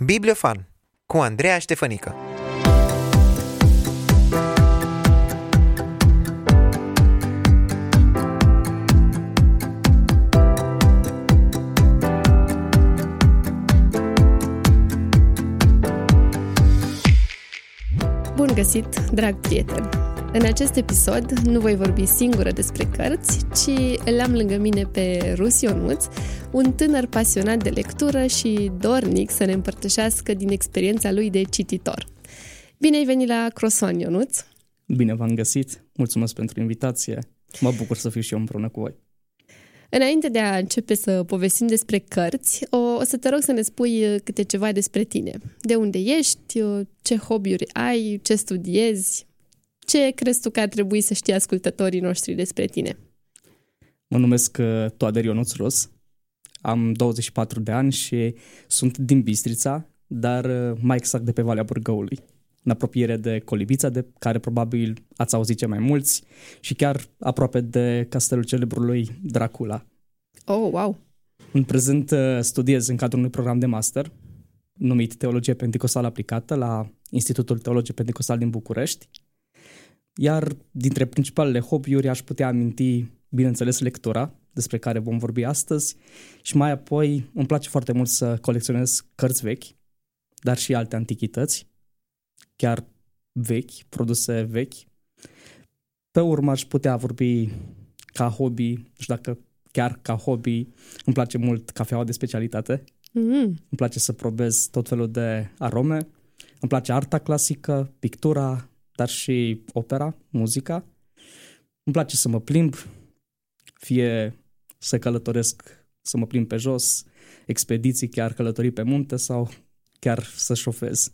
Bibliofan cu Andreea Ștefănică Bun găsit, drag prieten! În acest episod nu voi vorbi singură despre cărți, ci îl am lângă mine pe Rus Ionuț, un tânăr pasionat de lectură și dornic să ne împărtășească din experiența lui de cititor. Bine ai venit la Croissant, Ionuț! Bine v-am găsit, mulțumesc pentru invitație, mă bucur să fiu și eu împreună cu voi. Înainte de a începe să povestim despre cărți, o, o să te rog să ne spui câte ceva despre tine. De unde ești, ce hobby-uri ai, ce studiezi, ce crezi tu că ar trebui să știe ascultătorii noștri despre tine? Mă numesc uh, Toader Ionuț Ros, am 24 de ani și sunt din Bistrița, dar uh, mai exact de pe Valea Burgăului, în apropiere de Colibița, de care probabil ați auzit ce mai mulți, și chiar aproape de castelul celebrului Dracula. Oh, wow! În prezent uh, studiez în cadrul unui program de master numit Teologie Pentecostală Aplicată la Institutul Teologie Pentecostal din București, iar dintre principalele hobby-uri aș putea aminti, bineînțeles, lectura, despre care vom vorbi astăzi, și mai apoi îmi place foarte mult să colecționez cărți vechi, dar și alte antichități, chiar vechi, produse vechi. Pe urmă aș putea vorbi ca hobby, nu știu dacă chiar ca hobby, îmi place mult cafeaua de specialitate. Mm. Îmi place să probez tot felul de arome. Îmi place arta clasică, pictura, dar și opera, muzica. Îmi place să mă plimb, fie să călătoresc, să mă plimb pe jos, expediții, chiar călătorii pe munte sau chiar să șofez.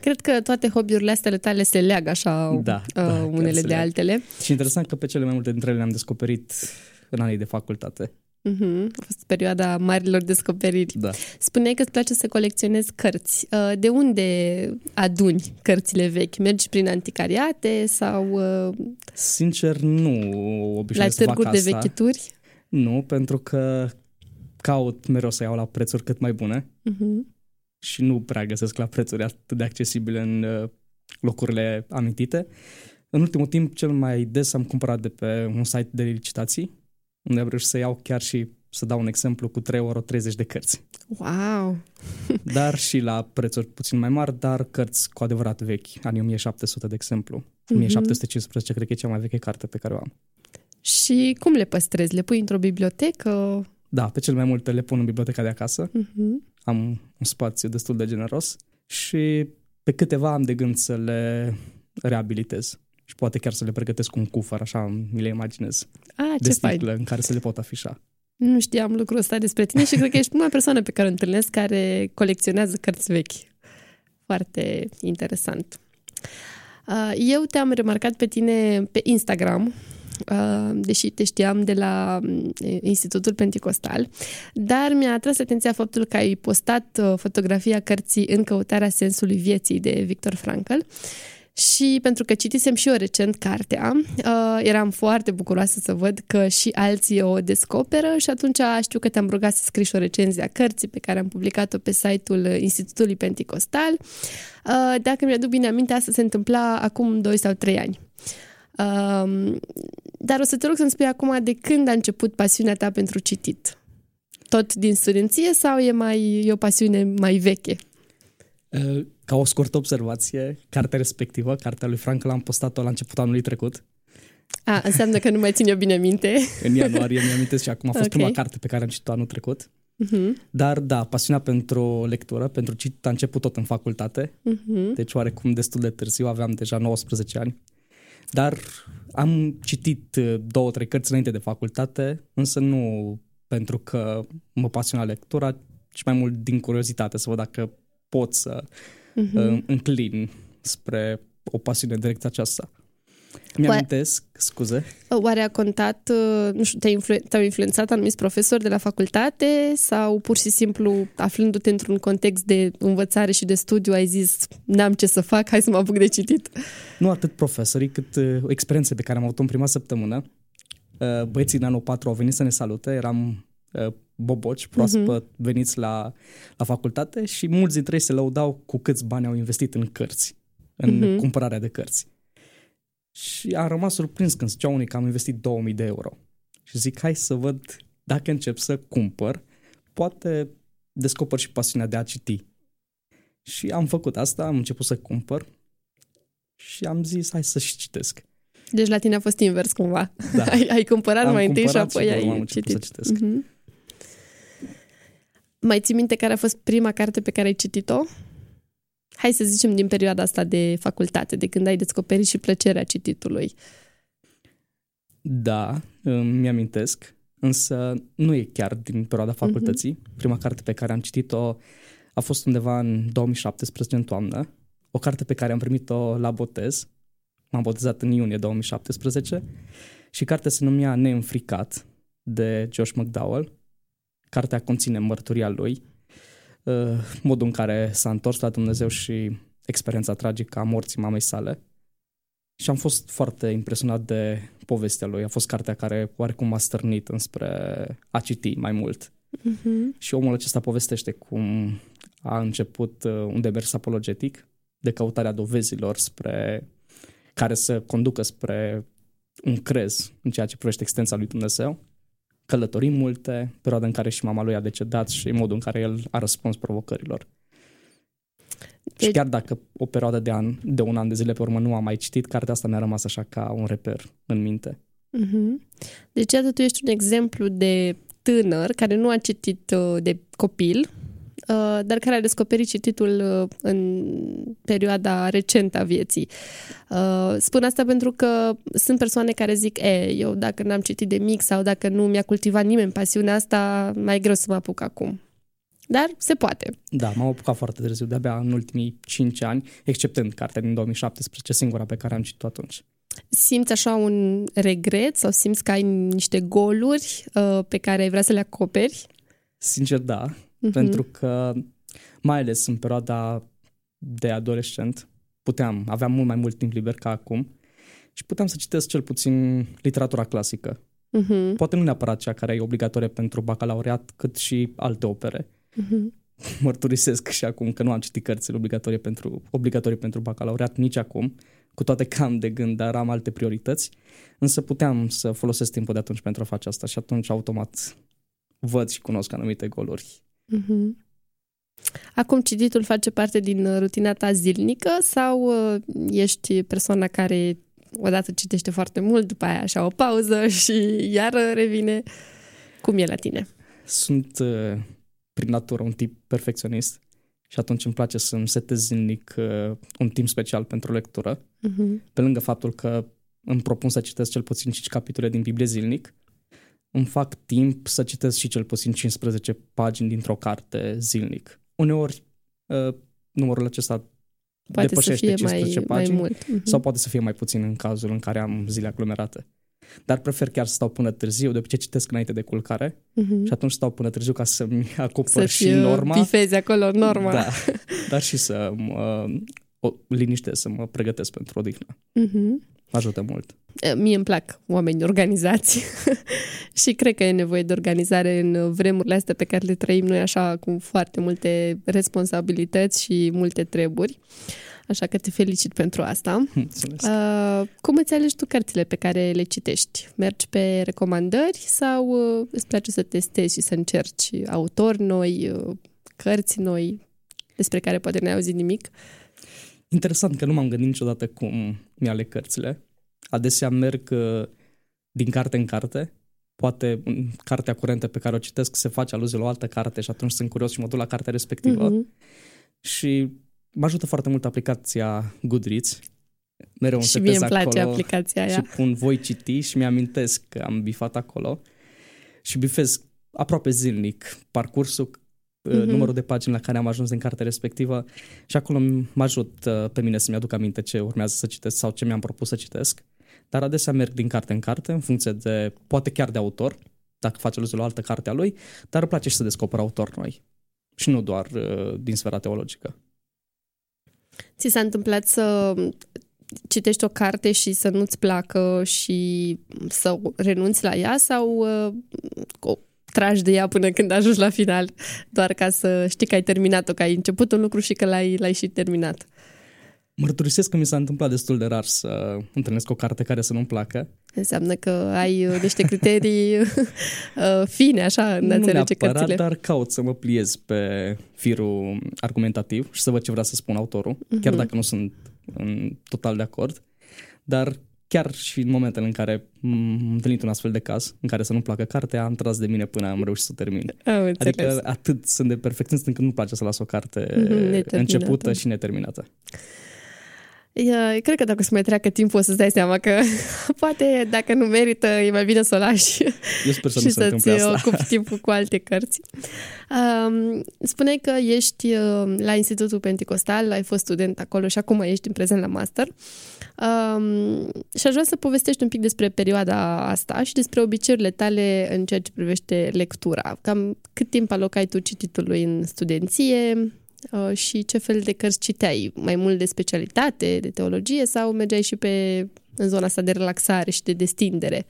Cred că toate hobby-urile astea tale se leagă așa da, uh, da, unele de leagă. altele. Și interesant că pe cele mai multe dintre ele le-am descoperit în anii de facultate. Uh-huh. A fost perioada marilor descoperiri. Da. Spuneai că îți place să colecționezi cărți. Uh, de unde aduni cărțile vechi? Mergi prin anticariate sau... Uh, Sincer, nu obișnuiesc La târguri de vechituri? Nu, pentru că caut mereu să iau la prețuri cât mai bune uh-huh. și nu prea găsesc la prețuri atât de accesibile în uh, locurile amintite. În ultimul timp, cel mai des am cumpărat de pe un site de licitații unde am reușit să iau chiar și, să dau un exemplu, cu 3,30 euro de cărți. Wow! dar și la prețuri puțin mai mari, dar cărți cu adevărat vechi, anii 1700 de exemplu. Mm-hmm. 1715 cred că e cea mai veche carte pe care o am. Și cum le păstrezi? Le pui într-o bibliotecă? Da, pe cel mai multe le pun în biblioteca de acasă. Mm-hmm. Am un spațiu destul de generos și pe câteva am de gând să le reabilitez și poate chiar să le pregătesc cu un cufăr, așa mi le imaginez, A, de ce sticlă fain. în care să le pot afișa. Nu știam lucrul ăsta despre tine și cred că ești prima persoană pe care o întâlnesc care colecționează cărți vechi. Foarte interesant. Eu te-am remarcat pe tine pe Instagram, deși te știam de la Institutul Pentecostal, dar mi-a atras atenția faptul că ai postat fotografia cărții În căutarea sensului vieții de Victor Frankl și pentru că citisem și eu recent cartea, uh, eram foarte bucuroasă să văd că și alții o descoperă și atunci știu că te-am rugat să scriși și o recenzie a cărții pe care am publicat-o pe site-ul Institutului Pentecostal. Uh, dacă mi-aduc bine aminte, asta se întâmpla acum 2 sau 3 ani. Uh, dar o să te rog să-mi spui acum de când a început pasiunea ta pentru citit? Tot din studenție sau e, mai, e o pasiune mai veche? Ca o scurtă observație, cartea respectivă, cartea lui Frankl, am postat-o la începutul anului trecut. A, înseamnă că nu mai țin eu bine minte. în ianuarie mi-am amintesc și acum a fost okay. prima carte pe care am citit-o anul trecut. Uh-huh. Dar da, pasiunea pentru lectură, pentru citit a început tot în facultate, uh-huh. deci oarecum destul de târziu, aveam deja 19 ani. Dar am citit uh, două, trei cărți înainte de facultate, însă nu pentru că mă pasiona lectura, ci mai mult din curiozitate, să văd dacă pot să uh-huh. înclin spre o pasiune direct aceasta. Mi-amintesc, scuze. Oare a contat, uh, nu știu, te-au, influ- te influențat anumiți profesori de la facultate sau pur și simplu aflându-te într-un context de învățare și de studiu ai zis n-am ce să fac, hai să mă apuc de citit? Nu atât profesorii cât uh, experiențe pe care am avut în prima săptămână. Uh, băieții din anul 4 au venit să ne salute, eram uh, boboci, proaspăt, uh-huh. veniți la, la facultate și mulți dintre ei se lăudau cu câți bani au investit în cărți, în uh-huh. cumpărarea de cărți. Și am rămas surprins când zicea unii că am investit 2000 de euro. Și zic, hai să văd dacă încep să cumpăr, poate descoper și pasiunea de a citi. Și am făcut asta, am început să cumpăr și am zis, hai să și citesc. Deci la tine a fost invers cumva. Da. ai, ai cumpărat am mai întâi și cumpărat apoi și ai am citit. să citesc. Uh-huh. Mai ții minte care a fost prima carte pe care ai citit-o? Hai să zicem din perioada asta de facultate, de când ai descoperit și plăcerea cititului. Da, îmi amintesc, însă nu e chiar din perioada Mhm. facultății. Uh-huh. Prima carte pe care am citit-o a fost undeva în 2017, în toamnă. O carte pe care am primit-o la botez. M-am botezat în iunie 2017 și cartea se numea Neînfricat de Josh McDowell. Cartea conține mărturia lui, uh, modul în care s-a întors la Dumnezeu și experiența tragică a morții mamei sale. Și am fost foarte impresionat de povestea lui. A fost cartea care oarecum m-a stârnit înspre a citi mai mult. Uh-huh. Și omul acesta povestește cum a început uh, un demers apologetic de căutarea dovezilor spre care să conducă spre un crez în ceea ce privește existența lui Dumnezeu. Călătorii multe, perioada în care și mama lui a decedat și modul în care el a răspuns provocărilor. Deci... Și chiar dacă o perioadă de, an, de un an de zile pe urmă nu am mai citit, cartea asta mi-a rămas așa ca un reper în minte. Uh-huh. Deci, iată, tu ești un exemplu de tânăr care nu a citit uh, de copil, uh, dar care a descoperit cititul uh, în perioada recentă a vieții. Uh, spun asta pentru că sunt persoane care zic, e, eu dacă n-am citit de mic sau dacă nu mi-a cultivat nimeni pasiunea asta, mai e greu să mă apuc acum. Dar se poate. Da, m-am apucat foarte târziu, de-abia în ultimii 5 ani, exceptând cartea din 2017, singura pe care am citit-o atunci. Simți așa un regret sau simți că ai niște goluri uh, pe care ai vrea să le acoperi? Sincer, da, uh-huh. pentru că mai ales în perioada de adolescent puteam, aveam mult mai mult timp liber ca acum și puteam să citesc cel puțin literatura clasică. Uh-huh. Poate nu neapărat cea care e obligatorie pentru bacalaureat, cât și alte opere. Uh-huh. Mărturisesc și acum că nu am citit cărțile obligatorii pentru, obligatorii pentru bacalaureat nici acum, cu toate că am de gând, dar am alte priorități, însă puteam să folosesc timpul de atunci pentru a face asta și atunci automat văd și cunosc anumite goluri. Uh-huh. Acum cititul face parte din rutina ta zilnică sau uh, ești persoana care odată citește foarte mult, după aia așa o pauză și iar revine? Cum e la tine? Sunt uh, prin natură un tip perfecționist și atunci îmi place să-mi setez zilnic uh, un timp special pentru lectură. Uh-huh. Pe lângă faptul că îmi propun să citesc cel puțin 5 capitole din Biblie zilnic, îmi fac timp să citesc și cel puțin 15 pagini dintr-o carte zilnic. Uneori uh, numărul acesta Poate depășește să fie 15 mai, pagini mai mult. Uh-huh. sau poate să fie mai puțin în cazul în care am zile aglomerate. Dar prefer chiar să stau până târziu, de obicei citesc înainte de culcare uh-huh. și atunci stau până târziu ca să-mi acopăr să și norma. bifezi acolo norma. Da, dar și să mă o liniște, să mă pregătesc pentru odihnă. Uh-huh. Ajută mult. Mie îmi plac oameni organizați și cred că e nevoie de organizare în vremurile astea pe care le trăim noi așa cu foarte multe responsabilități și multe treburi. Așa că te felicit pentru asta. Mulțumesc. Uh, cum îți alegi tu cărțile pe care le citești? Mergi pe recomandări sau uh, îți place să testezi și să încerci autori noi, uh, cărți noi, despre care poate n-ai auzit nimic? Interesant că nu m-am gândit niciodată cum mi-aleg cărțile. Adesea merg uh, din carte în carte. Poate în cartea curentă pe care o citesc se face aluzie la o altă carte și atunci sunt curios și mă duc la cartea respectivă. Mhm. Și mă ajută foarte mult aplicația Goodreads. Mereu îmi Și mie setez îmi place acolo aplicația aia. și pun voi citi și mi-amintesc că am bifat acolo și bifez aproape zilnic parcursul, Mhm. uh, numărul de pagini la care am ajuns din cartea respectivă și acolo mă ajut uh, pe mine să-mi aduc aminte ce urmează să citesc sau ce mi-am propus să citesc. Dar adesea merg din carte în carte în funcție de, poate chiar de autor, dacă face aluzie la o altă carte a lui, dar îmi place și să descoper autori noi. Și nu doar uh, din sfera teologică. Ți s-a întâmplat să citești o carte și să nu-ți placă și să renunți la ea sau uh, tragi de ea până când ajungi la final, doar ca să știi că ai terminat-o, că ai început un lucru și că l-ai, l-ai și terminat. Mărturisesc că mi s-a întâmplat destul de rar să întâlnesc o carte care să nu-mi placă. Înseamnă că ai uh, niște criterii uh, fine, așa, în a nu înțelege neapărat, cărțile. dar caut să mă pliez pe firul argumentativ și să văd ce vrea să spun autorul, Mhm. chiar dacă nu sunt în total de acord. Dar chiar și în momentele în care m- am întâlnit un astfel de caz, în care să nu-mi placă cartea, am tras de mine până am reușit să o termin. Am înțeles. Adică atât sunt de perfecționist încât nu-mi place să las o carte Mhm, neterminată. începută și neterminată. Eu cred că dacă o să mai treacă timpul o să-ți dai seama că poate dacă nu merită, e mai bine să o lași Eu sper să și nu se să-ți întâmple asta. ocupi timpul cu alte cărți. Um, spuneai că ești uh, la Institutul Pentecostal, ai fost student acolo și acum ești în prezent la master. Um, și aș vrea să povestești un pic despre perioada asta și despre obiceiurile tale în ceea ce privește lectura. Cam cât timp alocați tu cititului în studenție uh, și ce fel de cărți citeai? Mai mult de specialitate, de teologie sau mergeai și pe în zona asta de relaxare și de destindere?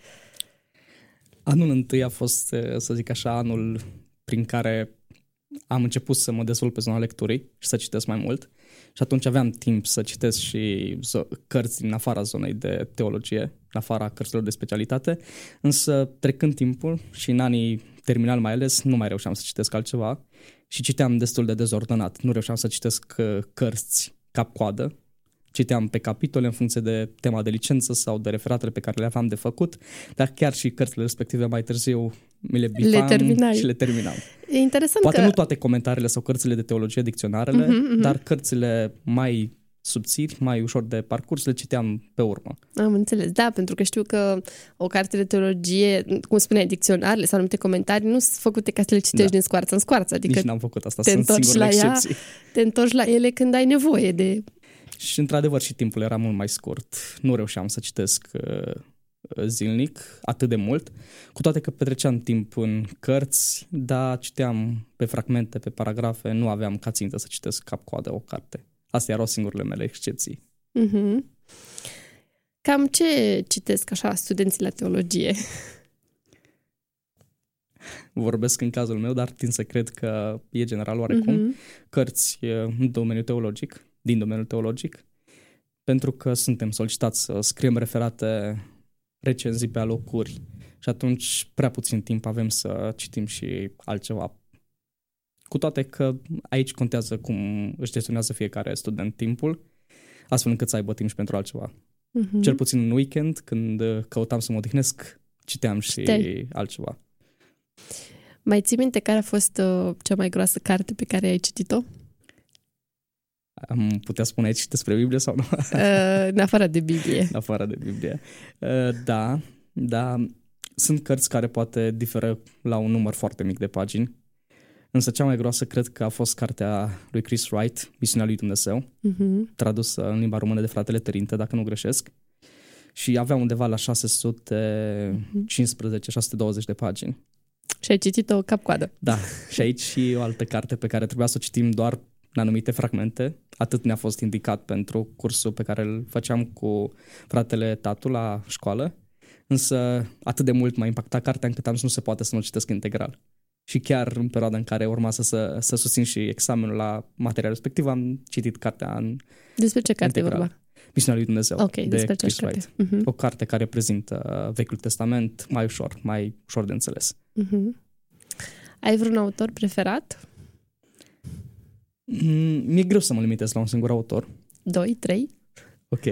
Anul întâi a fost, eh, să zic așa, anul prin care am început să mă dezvolt pe zona lecturii și să citesc mai mult. Și atunci aveam timp să citesc și zo- cărți din afara zonei de teologie, în afara cărților de specialitate, însă trecând timpul și în anii terminali mai ales, nu mai reușeam să citesc altceva și citeam destul de dezordonat. Nu reușeam să citesc eh, cărți cap-coadă, citeam pe capitole în funcție de tema de licență sau de referatele pe care le aveam de făcut, dar chiar și cărțile respective mai târziu mi le bifam terminai. și le terminam. E interesant Poate că... nu toate comentariile sau cărțile de teologie, dicționarele, Mhm, mhm. dar cărțile mai subțiri, mai ușor de parcurs, le citeam pe urmă. Am înțeles, da, pentru că știu că o carte de teologie, cum spuneai, dicționarele sau anumite comentarii, nu sunt făcute ca să le citești Da. din scoarță în scoarță, Adică adică Nici n-am făcut asta, te sunt întorci singurele la ea. excepții. te întorci la ele când ai nevoie de... Și într-adevăr și timpul era mult mai scurt. Nu reușeam să citesc uh, zilnic atât de mult, cu toate că petreceam timp în cărți, dar citeam pe fragmente, pe paragrafe, nu aveam ca țintă să citesc cap-coadă o carte. Astea erau singurele mele excepții. Mhm. Cam ce citesc așa studenții la teologie? Vorbesc în cazul meu, dar tind să cred că e general oarecum. Mhm. cărți eh, în domeniul teologic, din domeniul teologic, pentru că suntem solicitați să scriem referate recenzii pe alocuri și atunci prea puțin timp avem să citim și altceva. Cu toate că aici contează cum își gestionează fiecare student timpul, astfel încât să aibă timp și pentru altceva. Mhm. Cel puțin în weekend, când eh, căutam să mă odihnesc, citeam și Citeai. altceva. Mai ții minte care a fost uh, cea mai groasă carte pe care ai citit-o? Am putea spune aici despre Biblie sau nu? Uh, în afară de Biblie. în afară de Biblie. Uh, Da, da, sunt cărți care poate diferă la un număr foarte mic de pagini, însă cea mai groasă cred că a fost cartea lui Chris Wright, Misiunea lui Dumnezeu, Mhm. tradusă în limba română de fratele Terinte, dacă nu greșesc, și avea undeva la 615-620 de pagini. Și ai citit-o cap-coadă. Da, și aici și o altă carte pe care trebuia să o citim doar în anumite fragmente. Atât ne-a fost indicat pentru cursul pe care îl făceam cu fratele Tatu la școală, însă atât de mult m-a impactat cartea încât am zis nu se poate să nu o citesc integral. Și chiar în perioada în care urma să, să, să susțin și examenul la material respectiv, am citit cartea în Despre ce carte e Integral. vorba? Misiunea lui Dumnezeu Ok, de despre Chris ce carte. Wright. Mhm. O carte care prezintă uh, Vechiul Testament mai ușor, mai ușor de înțeles. Mhm. Ai vreun autor preferat? Mm, Mi-e greu să mă limitez la un singur autor. Doi, trei? Ok.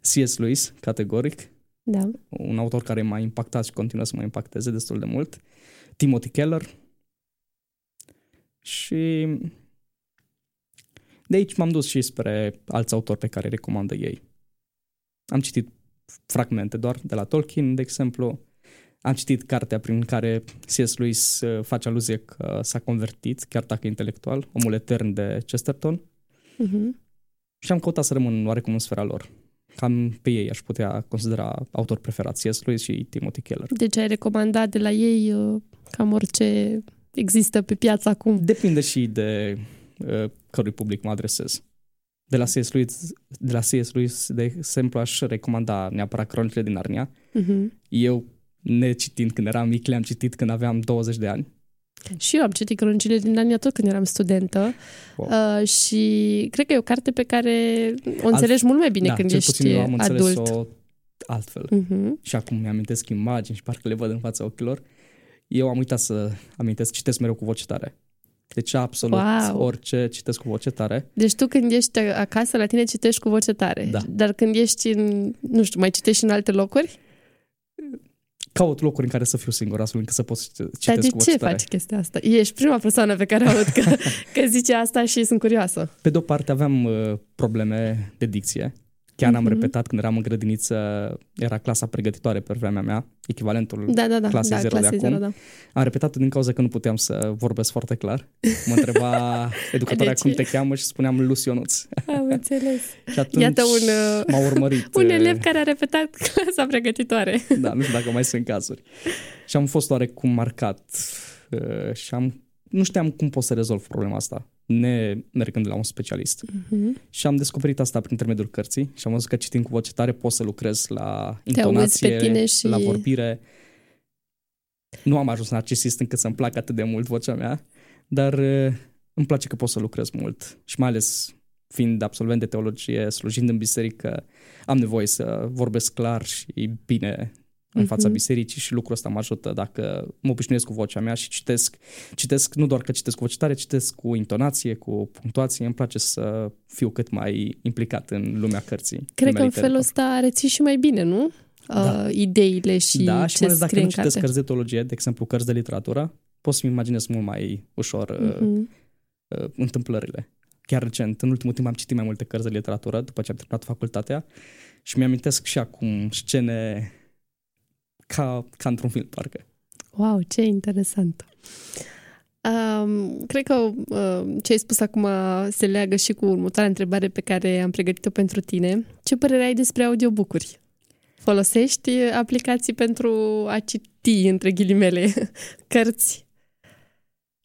C.S. Lewis, categoric. Da. Un autor care m-a impactat și continuă să mă impacteze destul de mult. Timothy Keller. Și de aici m-am dus și spre alți autori pe care îi recomandă ei. Am citit fragmente doar de la Tolkien, de exemplu. Am citit cartea prin care C.S. Lewis uh, face aluzie că s-a convertit, chiar dacă intelectual, Omul Etern de Chesterton. Mhm. Și am căutat să rămân oarecum în sfera lor. Cam pe ei aș putea considera autor preferat, C.S. Lewis și Timothy Keller. Deci ai recomandat de la ei uh, cam orice există pe piață acum. Depinde și de uh, cărui public mă adresez. De la C.S. Lewis, de la C.S. Lewis, de exemplu, aș recomanda neapărat Cronicile din Narnia. Mhm. Eu necitind când eram mic, le-am citit când aveam 20 de ani. Și eu am citit cronicile din Narnia tot când eram studentă Wow. uh, și cred că e o carte pe care o înțelegi mult mai bine da, când cel ești puțin eu am adult. înțeles-o altfel. Mhm. Și acum mi-amintesc imagini și parcă le văd în fața ochilor. Eu am uitat să amintesc, citesc mereu cu voce tare. Deci absolut Wow. orice citesc cu voce tare. Deci tu când ești acasă la tine citești cu voce tare, Da. dar când ești în, nu știu, mai citești în alte locuri? Caut locuri în care să fiu singur, astfel încât să pot să citesc Dar de cu voce ce tare. faci chestia asta? Ești prima persoană pe care aud că, că zice asta și sunt curioasă. Pe de o parte aveam uh, probleme de dicție. Chiar am Mhm. repetat când eram în grădiniță, era clasa pregătitoare pe vremea mea, echivalentul Da, da, da. Clasei da, zero de clasei acum. zero, da. Am repetat din cauza că nu puteam să vorbesc foarte clar. Mă întreba educatoarea Deci- cum te cheamă și spuneam Lucionuț. Am înțeles. Și atunci Iată un, uh, m-a urmărit. Un uh, elev care a repetat clasa pregătitoare. Da, nu știu dacă mai sunt cazuri. Și am fost oarecum marcat uh, și am, nu știam cum pot să rezolv problema asta, ne mergând la un specialist. Mhm. Și am descoperit asta prin intermediul cărții și am văzut că citind cu voce tare pot să lucrez la auzi intonație, pe tine și- la vorbire. Nu am ajuns narcisist încât să-mi placă atât de mult vocea mea, dar uh, îmi place că pot să lucrez mult și mai ales fiind absolvent de teologie, slujind în biserică, am nevoie să vorbesc clar și bine în fața Mhm. bisericii și lucrul ăsta mă ajută dacă mă obișnuiesc cu vocea mea și citesc, citesc nu doar că citesc cu voce tare, citesc cu intonație, cu punctuație, îmi place să fiu cât mai implicat în lumea cărții. Cred că lumea în felul literară. ăsta reții și mai bine, nu? Da. Uh, ideile și Da, și ce mai ales dacă scrie nu în citesc carte. cărți de teologie, de exemplu cărți de literatură, pot să-mi imaginez mult mai ușor uh, Mhm. uh, întâmplările. Chiar recent, în ultimul timp am citit mai multe cărți de literatură după ce am terminat facultatea și mi-amintesc și acum scene ca, ca într-un film, parcă. Wow, ce interesant. Um, cred că uh, ce ai spus acum se leagă și cu următoarea întrebare pe care am pregătit-o pentru tine. Ce părere ai despre audiobook-uri? Folosești aplicații pentru a citi, între ghilimele, cărți?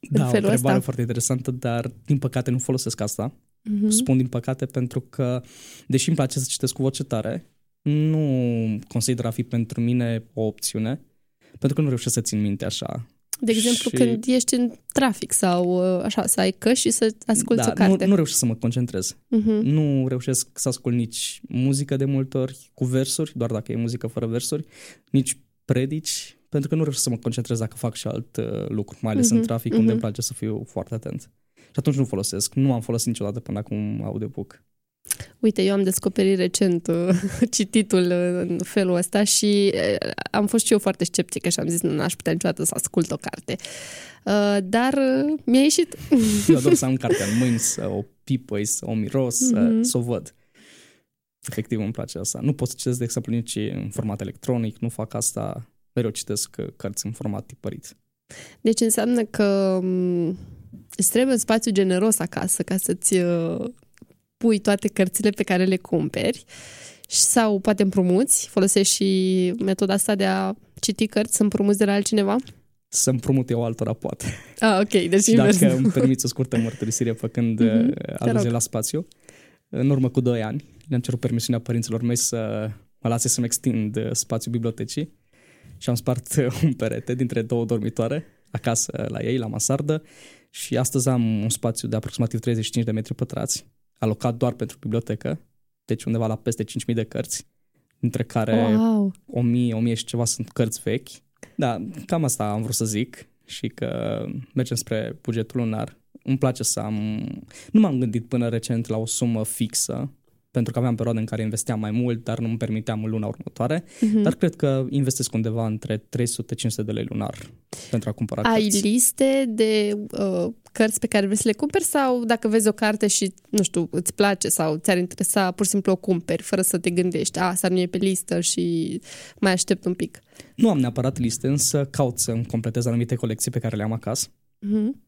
Da, o felul întrebare ăsta. foarte interesantă, dar din păcate nu folosesc asta. Mhm. Spun din păcate pentru că, deși îmi place să citesc cu voce tare, nu consider a fi pentru mine o opțiune, pentru că nu reușesc să țin minte așa. De exemplu, Și- când ești în trafic sau uh, așa, să ai căști și să asculti da, o carte. Nu, nu reușesc să mă concentrez. Mhm. Nu reușesc să ascult nici muzică de multe ori cu versuri, doar dacă e muzică fără versuri, nici predici, pentru că nu reușesc să mă concentrez dacă fac și alt uh, lucru, mai ales Mhm, în trafic, unde mhm. îmi place să fiu foarte atent. Și atunci nu folosesc. Nu am folosit niciodată până acum audiobook. Uite, eu am descoperit recent uh, cititul uh, în felul ăsta și uh, am fost și eu foarte sceptică și am zis nu aș putea niciodată să ascult o carte. Uh, dar uh, mi-a ieșit. Eu ador să am cartea în mâini, să o pipăi, să o miros, să, Mhm. să o văd. Efectiv îmi place asta. Nu pot să citesc, de exemplu, nici în format electronic, nu fac asta. Mereu citesc uh, cărți în format tipărit. Deci înseamnă că um, îți trebuie un spațiu generos acasă ca să-ți uh, pui toate cărțile pe care le cumperi și- sau poate împrumuți, folosești și metoda asta de a citi cărți, să împrumuți de la altcineva? Să împrumut eu altora, poate. Ah, ok, deci Și invers. dacă îmi permiți o scurtă mărturisire făcând Mhm, mm-hmm, te aluzie rog. la spațiu, în urmă cu 2 ani le-am cerut permisiunea părinților mei să mă lase să-mi extind uh, spațiul bibliotecii și am spart uh, un perete dintre două dormitoare acasă la ei, la mansardă și astăzi am un spațiu de aproximativ 35 de metri pătrați alocat doar pentru bibliotecă, deci undeva la peste 5.000 de cărți, dintre care Wow. 1000, 1000 și ceva sunt cărți vechi. Da, cam asta am vrut să zic și că mergem spre bugetul lunar. Îmi place să am... Nu m-am gândit până recent la o sumă fixă, pentru că aveam perioade în care investeam mai mult, dar nu îmi permiteam în luna următoare, Mhm. dar cred că investesc undeva între 300-500 de lei lunar pentru a cumpăra Ai cărți. liste de uh, cărți pe care vrei să le cumperi sau dacă vezi o carte și, nu știu, îți place sau ți-ar interesa, pur și simplu o cumperi fără să te gândești, a, asta nu e pe listă și mai aștept un pic. Nu am neapărat liste, însă caut să-mi completez anumite colecții pe care le am acasă. Mhm.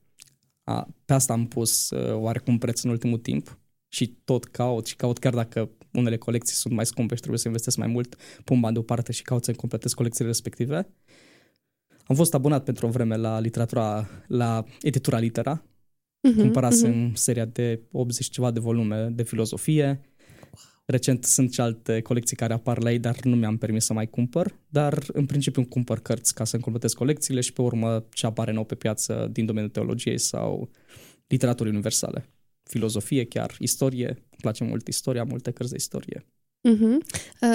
A, pe asta am pus uh, oarecum preț în ultimul timp și tot caut și caut chiar dacă unele colecții sunt mai scumpe și trebuie să investesc mai mult, pun bani deoparte și caut să completez colecțiile respective. Am fost abonat pentru o vreme la literatura, la editura Litera, Mhm, cumpărasem mhm. seria de 80 ceva de volume de filozofie Recent sunt și alte colecții care apar la ei, dar nu mi-am permis să mai cumpăr, dar în principiu îmi cumpăr cărți ca să îmi completez colecțiile și pe urmă ce apare nou pe piață din domeniul teologiei sau literaturii universale. Filozofie chiar, istorie, îmi place mult istoria, multe cărți de istorie. Uh-huh.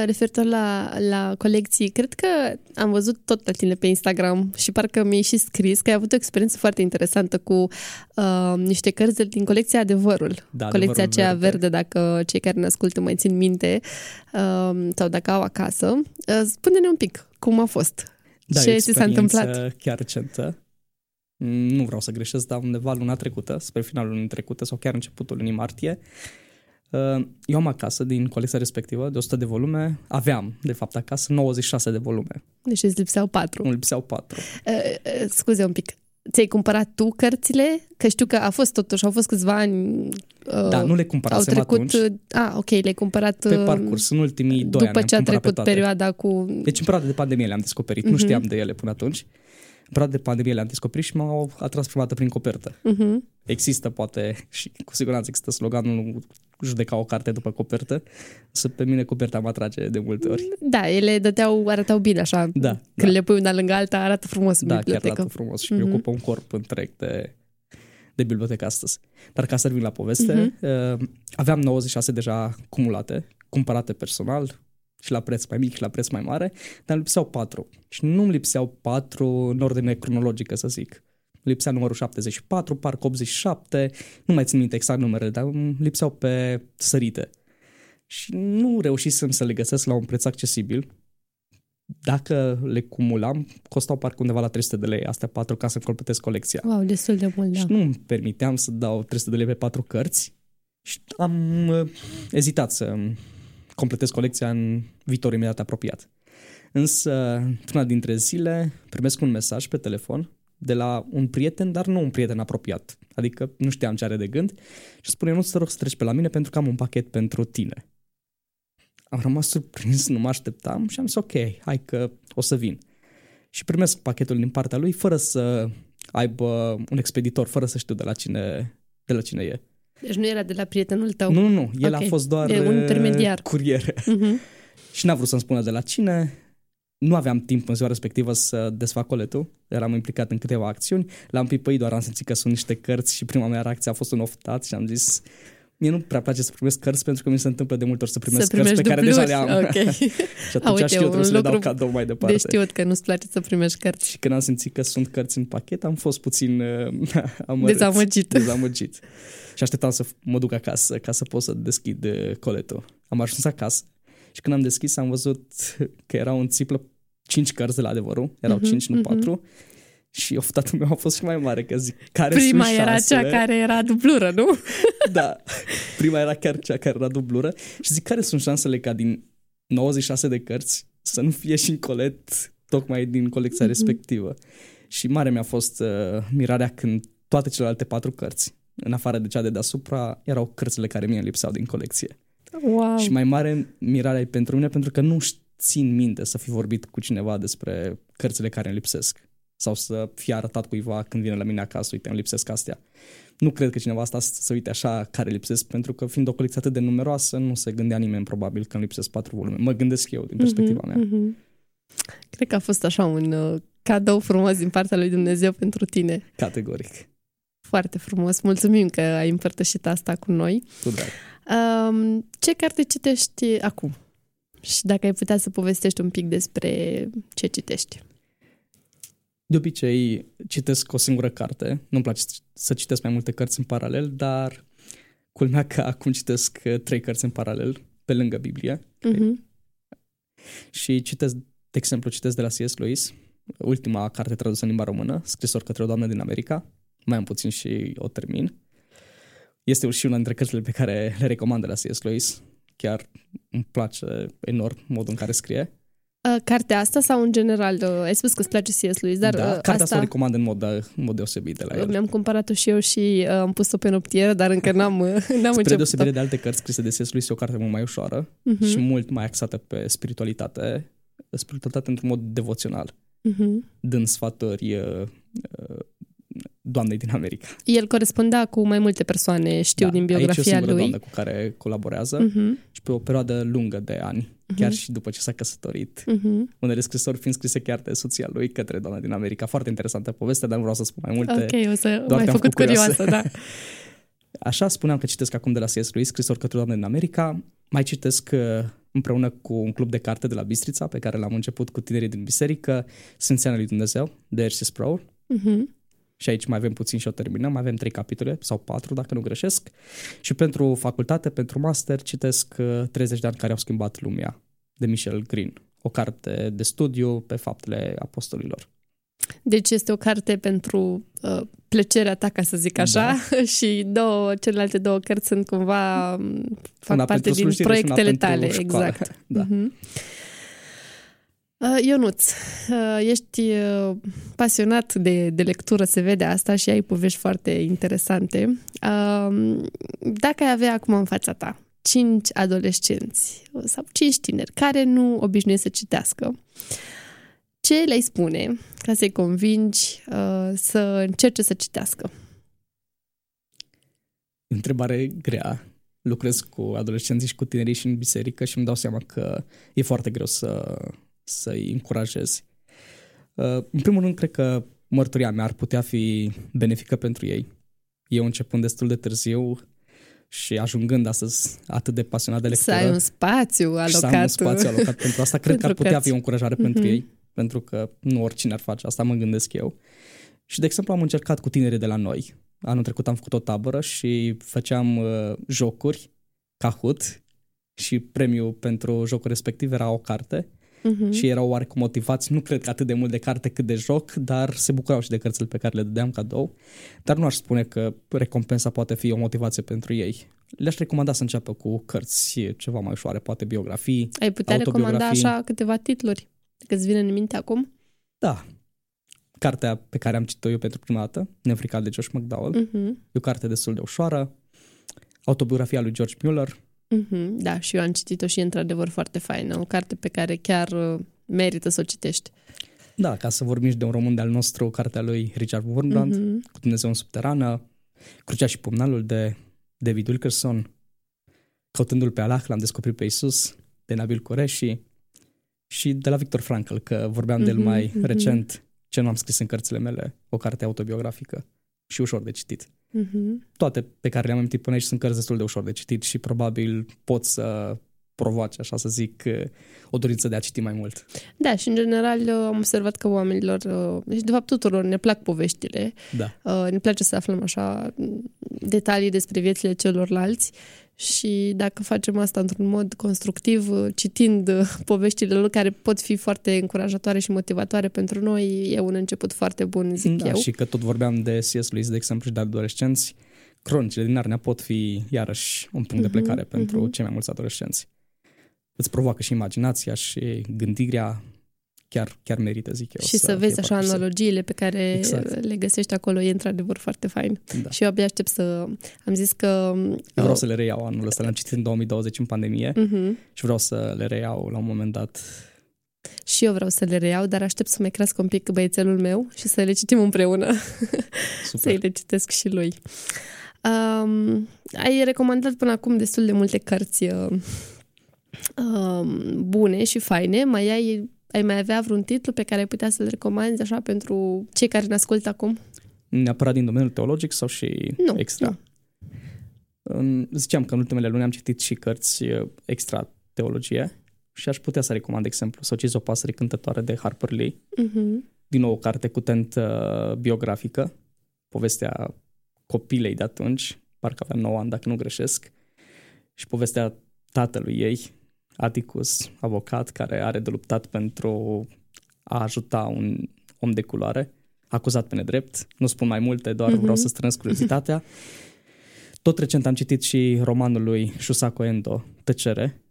Referitor la, la colecții, cred că am văzut tot la tine pe Instagram și parcă mi-ai și scris că ai avut o experiență foarte interesantă cu uh, niște cărți din colecția Adevărul. Da, colecția Adevărul aceea Verde. verde. dacă cei care ne ascultă mai țin minte uh, sau dacă au acasă. Uh, spune-ne un pic cum a fost. Da, Ce e o ți s-a întâmplat? experiență chiar recentă. Mm, Nu vreau să greșesc, dar undeva luna trecută, spre finalul lunii trecute sau chiar începutul lunii martie, uh, eu am acasă din colecția respectivă de 100 de volume, aveam de fapt acasă 96 de volume, Deci îți lipseau patru. îmi lipseau 4. Uh, uh, scuze un pic. Ți-ai cumpărat tu cărțile? Că știu că a fost totuși, au fost câțiva ani... Uh, Da, nu le au cumpărasem trecut... atunci, uh, A, ok, le-ai cumpărat... pe uh, parcurs, în ultimii doi ani După am ce a cumpărat pe trecut toate. perioada cu... Deci în perioada de pandemie le-am descoperit, nu Mhm. știam de ele până atunci. În perioada de pandemie le-am descoperit și m-au atras prima dată prin copertă. Uh-huh. Există poate și cu siguranță există sloganul judeca o carte după copertă, să pe mine coperta mă atrage de multe ori. Da, ele dăteau, arătau bine așa. Da, Când da. le pui una lângă alta, arată frumos în Da, chiar bibliotecă. arată frumos și Mhm. mi ocupă un corp întreg de, de bibliotecă astăzi. Dar ca să revin la poveste, uh, aveam 96 deja cumulate, cumpărate personal și la preț mai mic și la preț mai mare, dar îmi lipseau patru. Și nu îmi lipseau patru în ordine cronologică, să zic. Îmi lipsea numărul 74, parcă 87, nu mai țin minte exact numerele, dar îmi lipseau pe sărite. Și nu reușisem să le găsesc la un preț accesibil. Dacă le cumulam, costau parcă undeva la 300 de lei, astea patru, ca să completez colecția. Wow, destul de mult, da. Și nu îmi permiteam să dau 300 de lei pe patru cărți și am uh, ezitat să completez colecția în viitor imediat apropiat. Însă, într-una dintre zile, primesc un mesaj pe telefon de la un prieten, dar nu un prieten apropiat. Adică nu știam ce are de gând și spune, nu te rog să treci pe la mine pentru că am un pachet pentru tine. Am rămas surprins, nu mă așteptam și am zis ok, hai că o să vin. Și primesc pachetul din partea lui fără să aibă un expeditor, fără să știu de la cine, de la cine e. Deci nu era de la prietenul tău. Nu, nu, nu, el Ok. a fost doar E un uh, intermediar. curier. Uh-huh. Și n-a vrut să-mi spună de la cine. Nu aveam timp în ziua respectivă să desfac coletul. Eram implicat în câteva acțiuni. L-am pipăit, doar am simțit că sunt niște cărți și prima mea reacție a fost un oftat și am zis Mie nu prea place să primesc cărți pentru că mi se întâmplă de multe ori să primesc Să cărți pe primești care deja dubluri. le am. Ok. și atunci A, uite, și eu trebuie un să le dau lucru cadou mai De departe. știut că nu-ți place să primești cărți. Și când am simțit că sunt cărți în pachet, am fost puțin uh, amărât, Dezamăgit. dezamăgit. Și așteptam să mă duc acasă ca să pot să deschid uh, coletul. Am ajuns acasă și când am deschis am văzut că era un țiplă cinci cărți de la adevărul, erau Mhm, cinci, nu mhm. patru. Și oftatul meu a fost și mai mare, că zic, care Prima sunt era șansele? cea care era dublură, nu? Da, prima era chiar cea care era dublură. Și zic, care sunt șansele ca din 96 de cărți să nu fie și în colet tocmai din colecția Mhm. respectivă. Și mare mi-a fost uh, mirarea când toate celelalte patru cărți, în afară de cea de deasupra, erau cărțile care mie îmi lipseau din colecție. Wow. Și mai mare mirarea e pentru mine pentru că nu țin minte să fi vorbit cu cineva despre cărțile care îmi lipsesc sau să fie arătat cuiva când vine la mine acasă, uite, îmi lipsesc astea. Nu cred că cineva asta să se uite așa care lipsesc, pentru că fiind o colecție atât de numeroasă, nu se gândea nimeni probabil că îmi lipsesc patru volume. Mă gândesc eu din perspectiva mea. Mhm. Cred că a fost așa un uh, cadou frumos din partea lui Dumnezeu pentru tine. Categoric. Foarte frumos. Mulțumim că ai împărtășit asta cu noi. Cu drag. Um, ce carte citești acum? Și dacă ai putea să povestești un pic despre ce citești. De obicei citesc o singură carte. Nu-mi place să citesc mai multe cărți în paralel, dar culmea că acum citesc uh, trei cărți în paralel, pe lângă Biblie. Uh-huh. Și citesc, de exemplu, citesc de la C.S. Lewis, ultima carte tradusă în limba română, scrisor către o doamnă din America. Mai am puțin și o termin. Este și una dintre cărțile pe care le recomand de la C.S. Lewis. Chiar îmi place enorm modul în care scrie. Uh, cartea asta sau în general? Uh, ai spus că îți place C.S. Lewis, dar da, uh, cartea asta o asta recomand în mod, în mod deosebit de la el. mi-am cumpărat-o și eu și uh, am pus-o pe noptieră, dar încă n-am, uh, n-am Spre început deosebire de alte cărți scrise de C.S. Lewis, e o carte mult mai ușoară uh-huh. și mult mai axată pe spiritualitate, spiritualitate într-un mod devoțional. uh-huh. dând sfaturi uh, uh, doamnei din America. El corespundea cu mai multe persoane, știu, da, din biografia aici e o lui. doamnă cu care colaborează Uh-huh, și pe o perioadă lungă de ani, Mhm. chiar și după ce s-a căsătorit. uh-huh. Unele scrisori fiind scrise chiar de soția lui către doamna din America. Foarte interesantă poveste, dar nu vreau să spun mai multe. Ok, o să doar mai te-am făcut făcut curioasă. curioasă, da. Așa spuneam că citesc acum de la C.S. Lewis, scrisori către doamne din America. Mai citesc uh, împreună cu un club de carte de la Bistrița, pe care l-am început cu tinerii din biserică, Sfințenia lui Dumnezeu, de R.C. Sproul. Uh-huh. Și aici mai avem puțin și o terminăm, mai avem trei capitole sau patru, dacă nu greșesc. Și pentru facultate, pentru master, citesc uh, 30 de ani care au schimbat lumea, de Michel Green. O carte de studiu pe faptele apostolilor. Deci este o carte pentru uh, plăcerea ta, ca să zic așa, da. și două, celelalte două cărți sunt cumva um, fac Una parte pentru din slujire și una proiectele pentru tale, școală. exact. Da. Mhm. Uh, Ionuț, uh, ești uh, pasionat de, de lectură, se vede asta și ai povești foarte interesante. Uh, Dacă ai avea acum în fața ta cinci adolescenți sau cinci tineri care nu obișnuiesc să citească, ce le-ai spune ca să-i convingi uh, să încerce să citească? Întrebare grea. Lucrez cu adolescenții și cu tinerii și în biserică și îmi dau seama că e foarte greu să, să-i încurajezi. Uh, În primul rând, cred că mărturia mea ar putea fi benefică pentru ei. Eu începând destul de târziu și ajungând astăzi atât de pasionat de Să lectură. ai un spațiu alocat. și să am un spațiu alocat pentru asta, cred că ar pentru putea cărți. fi o încurajare pentru Mhm. ei, pentru că nu oricine ar face asta, mă gândesc eu. Și, de exemplu, am încercat cu tinerii de la noi. Anul trecut am făcut o tabără și făceam uh, jocuri, Kahoot, și premiul pentru jocul respectiv era o carte Mhm. și erau oarecum motivați, nu cred că atât de mult de carte cât de joc, dar se bucurau și de cărțile pe care le dădeam cadou. Dar nu aș spune că recompensa poate fi o motivație pentru ei. Le-aș recomanda să înceapă cu cărți ceva mai ușoare, poate biografii. Ai putea recomanda autobiografii. așa câteva titluri? Că îți vine în minte acum? Da. Cartea pe care am citit-o eu pentru prima dată, Nefrical de Josh McDowell, Uh-huh. e o carte destul de ușoară. Autobiografia lui George Mueller, Uh-huh. Da, și eu am citit-o și e într-adevăr foarte faină. O carte pe care chiar uh, merită să o citești. da, ca să vorbim și de un român de-al nostru, cartea lui Richard Wurmbrand, Mhm. cu Dumnezeu în subterană, Crucea și Pumnalul de David Wilkerson, Căutându-l pe Allah, l-am descoperit pe Isus, de Nabil Qureshi și de la Victor Frankl, că vorbeam de el Mhm, mai mhm. recent, ce nu am scris în cărțile mele, o carte autobiografică și ușor de citit. Uh-huh. Toate pe care le-am amintit până aici sunt cărți destul de ușor de citit și probabil pot să provoace, așa să zic, o dorință de a citi mai mult. Da, și în general uh, am observat că oamenilor, uh, și de fapt tuturor, ne plac poveștile. Da. Uh, Ne place să aflăm așa m, detalii despre viețile celorlalți și dacă facem asta într-un mod constructiv, uh, citind uh, poveștile lor care pot fi foarte încurajatoare și motivatoare pentru noi, e un început foarte bun, zic da, eu. și că tot vorbeam de C.S. Lewis, de exemplu, și de adolescenți, cronicile din Narnia pot fi iarăși un punct de Mhm, plecare pentru mhm. cei mai mulți adolescenți. Îți provoacă și imaginația și gândirea, chiar, chiar merită, zic eu. și să, vezi fie așa parcurse. analogiile pe care Exact. le găsești acolo, e într-adevăr foarte fain. Da. Și eu abia aștept să... Am zis că... Eu vreau să le reiau anul ăsta, le-am citit în 2020 în pandemie Uh-huh. și vreau să le reiau la un moment dat. Și eu vreau să le reiau, dar aștept să mai crească un pic băiețelul meu și să le citim împreună. Super. Să-i le citesc și lui. Um, ai recomandat până acum destul de multe cărți uh, um, bune și faine. Mai ai, ai mai avea vreun titlu pe care ai putea să-l recomanzi așa pentru cei care ne ascultă acum? Neapărat din domeniul teologic sau și Nu, extra? nu. În- Ziceam că în ultimele luni am citit și cărți uh, extra teologie și aș putea să recomand, de exemplu, Sociți o pasăre cântătoare de Harper Lee, Uh-huh. din nou o carte cu tent uh, biografică, povestea copilei de atunci, parcă avea 9 ani dacă nu greșesc, și povestea tatălui ei, Atticus, avocat, care are de luptat pentru a ajuta un om de culoare, acuzat pe nedrept. Nu spun mai multe, doar Mhm. vreau să strâns curiozitatea. Tot recent am citit și romanul lui Shusako Endo, Tăcere,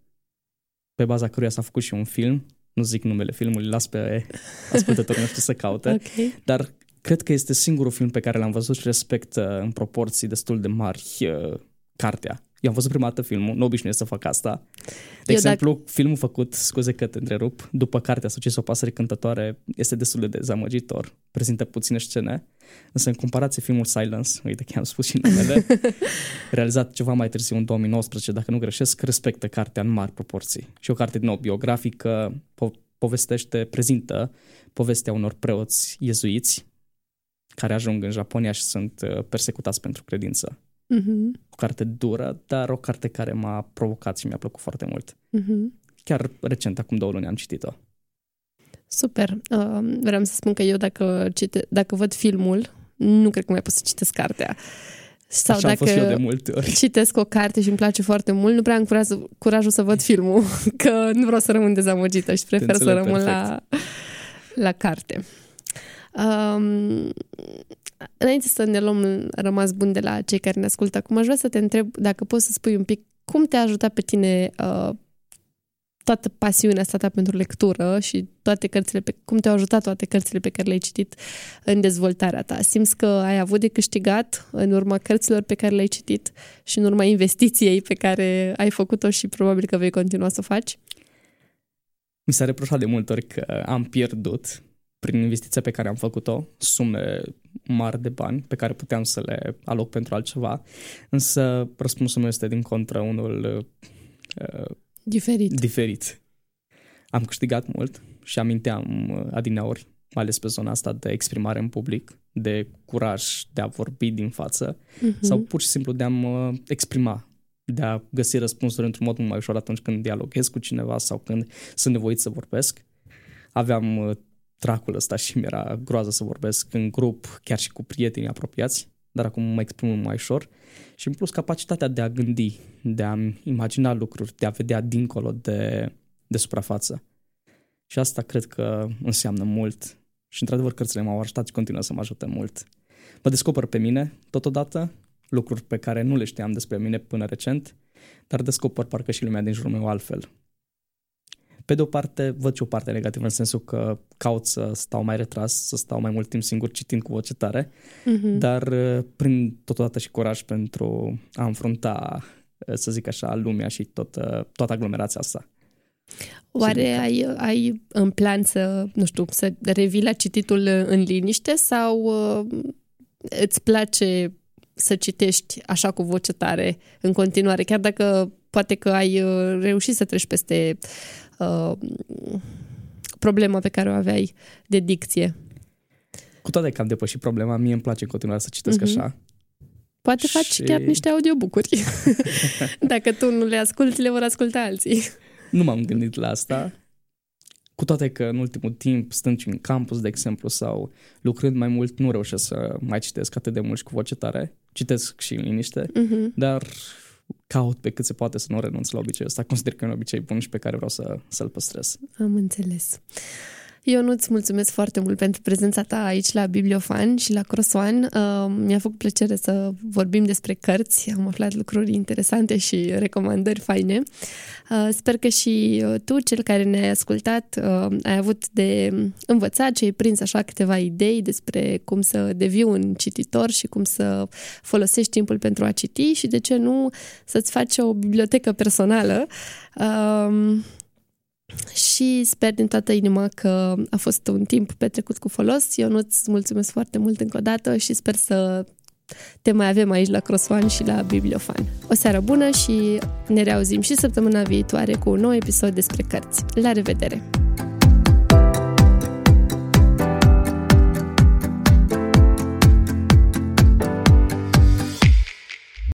pe baza căruia s-a făcut și un film. Nu zic numele filmului, las pe ascultătorul nostru să caute. Ok. Dar cred că este singurul film pe care l-am văzut și respect uh, în proporții destul de mari uh, cartea. Eu am văzut prima dată filmul, nu obișnuiesc să fac asta. De Eu exemplu, dacă... filmul făcut, scuze că te întrerup, după cartea Succes o pasăre cântătoare este destul de dezamăgitor. Prezintă puține scene, însă în comparație filmul Silence, uite că am spus și numele, realizat ceva mai târziu în 2019, dacă nu greșesc, respectă cartea în mari proporții. Și o carte din nou biografică, po- povestește, prezintă povestea unor preoți iezuiți care ajung în Japonia și sunt uh, persecutați pentru credință. Uh-huh. O carte dură, dar o carte care m-a provocat și mi-a plăcut foarte mult. Uh-huh. Chiar recent, acum două luni, am citit-o. Super. Uh, vreau să spun că eu dacă, cite, dacă văd filmul, nu cred că mai pot să citesc cartea. Sau Așa dacă am fost și eu de multe ori. citesc o carte și îmi place foarte mult, nu prea am curaj, curajul să văd filmul, că nu vreau să rămân dezamăgită și prefer să înțeleg rămân la, la carte. Um, înainte să ne luăm rămas bun de la cei care ne ascultă acum, aș vrea să te întreb dacă poți să spui un pic cum te-a ajutat pe tine uh, toată pasiunea asta ta pentru lectură și toate cărțile pe, cum te-au ajutat toate cărțile pe care le-ai citit în dezvoltarea ta. Simți că ai avut de câștigat în urma cărților pe care le-ai citit și în urma investiției pe care ai făcut-o și probabil că vei continua să o faci? Mi s-a reproșat de multe ori că am pierdut prin investiția pe care am făcut-o, sume mari de bani pe care puteam să le aloc pentru altceva, însă răspunsul meu este din contră unul uh, Diferit. diferit. Am câștigat mult și aminteam uh, adineori, mai ales pe zona asta de exprimare în public, de curaj de a vorbi din față Mhm. sau pur și simplu de a mă exprima, de a găsi răspunsuri într-un mod mult mai ușor atunci când dialoghez cu cineva sau când sunt nevoit să vorbesc. Aveam uh, tracul ăsta și mi-era groază să vorbesc în grup, chiar și cu prietenii apropiați, dar acum mă exprim mult mai ușor. Și în plus capacitatea de a gândi, de a imagina lucruri, de a vedea dincolo de, de suprafață. Și asta cred că înseamnă mult. Și într-adevăr cărțile m-au ajutat și continuă să mă ajute mult. Mă descoper pe mine totodată, lucruri pe care nu le știam despre mine până recent, dar descoper parcă și lumea din jurul meu altfel. Pe de o parte, văd și o parte negativă în sensul că caut să stau mai retras, să stau mai mult timp singur citind cu voce tare, Mhm. dar uh, prin totodată și curaj pentru a înfrunta, uh, să zic așa, lumea și tot, uh, toată aglomerația asta. Oare Sigur că- ai, ai în plan să, nu știu, să revii la cititul în liniște sau uh, îți place să citești așa cu voce tare în continuare, chiar dacă poate că ai uh, reușit să treci peste uh, problema pe care o aveai de dicție. Cu toate că am depășit problema, mie îmi place în continuare să citesc Mhm. așa. Poate faci Și- chiar niște audiobook-uri. dacă tu nu le asculti, le vor asculta alții. Nu m-am gândit la asta, cu toate că în ultimul timp, stând și în campus, de exemplu, sau lucrând mai mult, nu reușesc să mai citesc atât de mult și cu voce tare. Citesc și în liniște, Mhm. dar caut pe cât se poate să nu renunț la obiceiul ăsta. Consider că e un obicei bun și pe care vreau să, să-l păstrez. Am înțeles. Eu nu-ți mulțumesc foarte mult pentru prezența ta aici la Bibliofan și la Crosoan. Uh, mi-a făcut plăcere să vorbim despre cărți. Am aflat lucruri interesante și recomandări faine. Uh, sper că și uh, tu, cel care ne-ai ascultat, uh, ai avut de învățat și ai prins așa câteva idei despre cum să devii un cititor și cum să folosești timpul pentru a citi și, de ce nu, să-ți faci o bibliotecă personală. Um, și sper din toată inima că a fost un timp petrecut cu folos. Eu nu-ți mulțumesc foarte mult încă o dată și sper să te mai avem aici la Crossfan și la Bibliofan. O seară bună și ne reauzim și săptămâna viitoare cu un nou episod despre cărți. La revedere!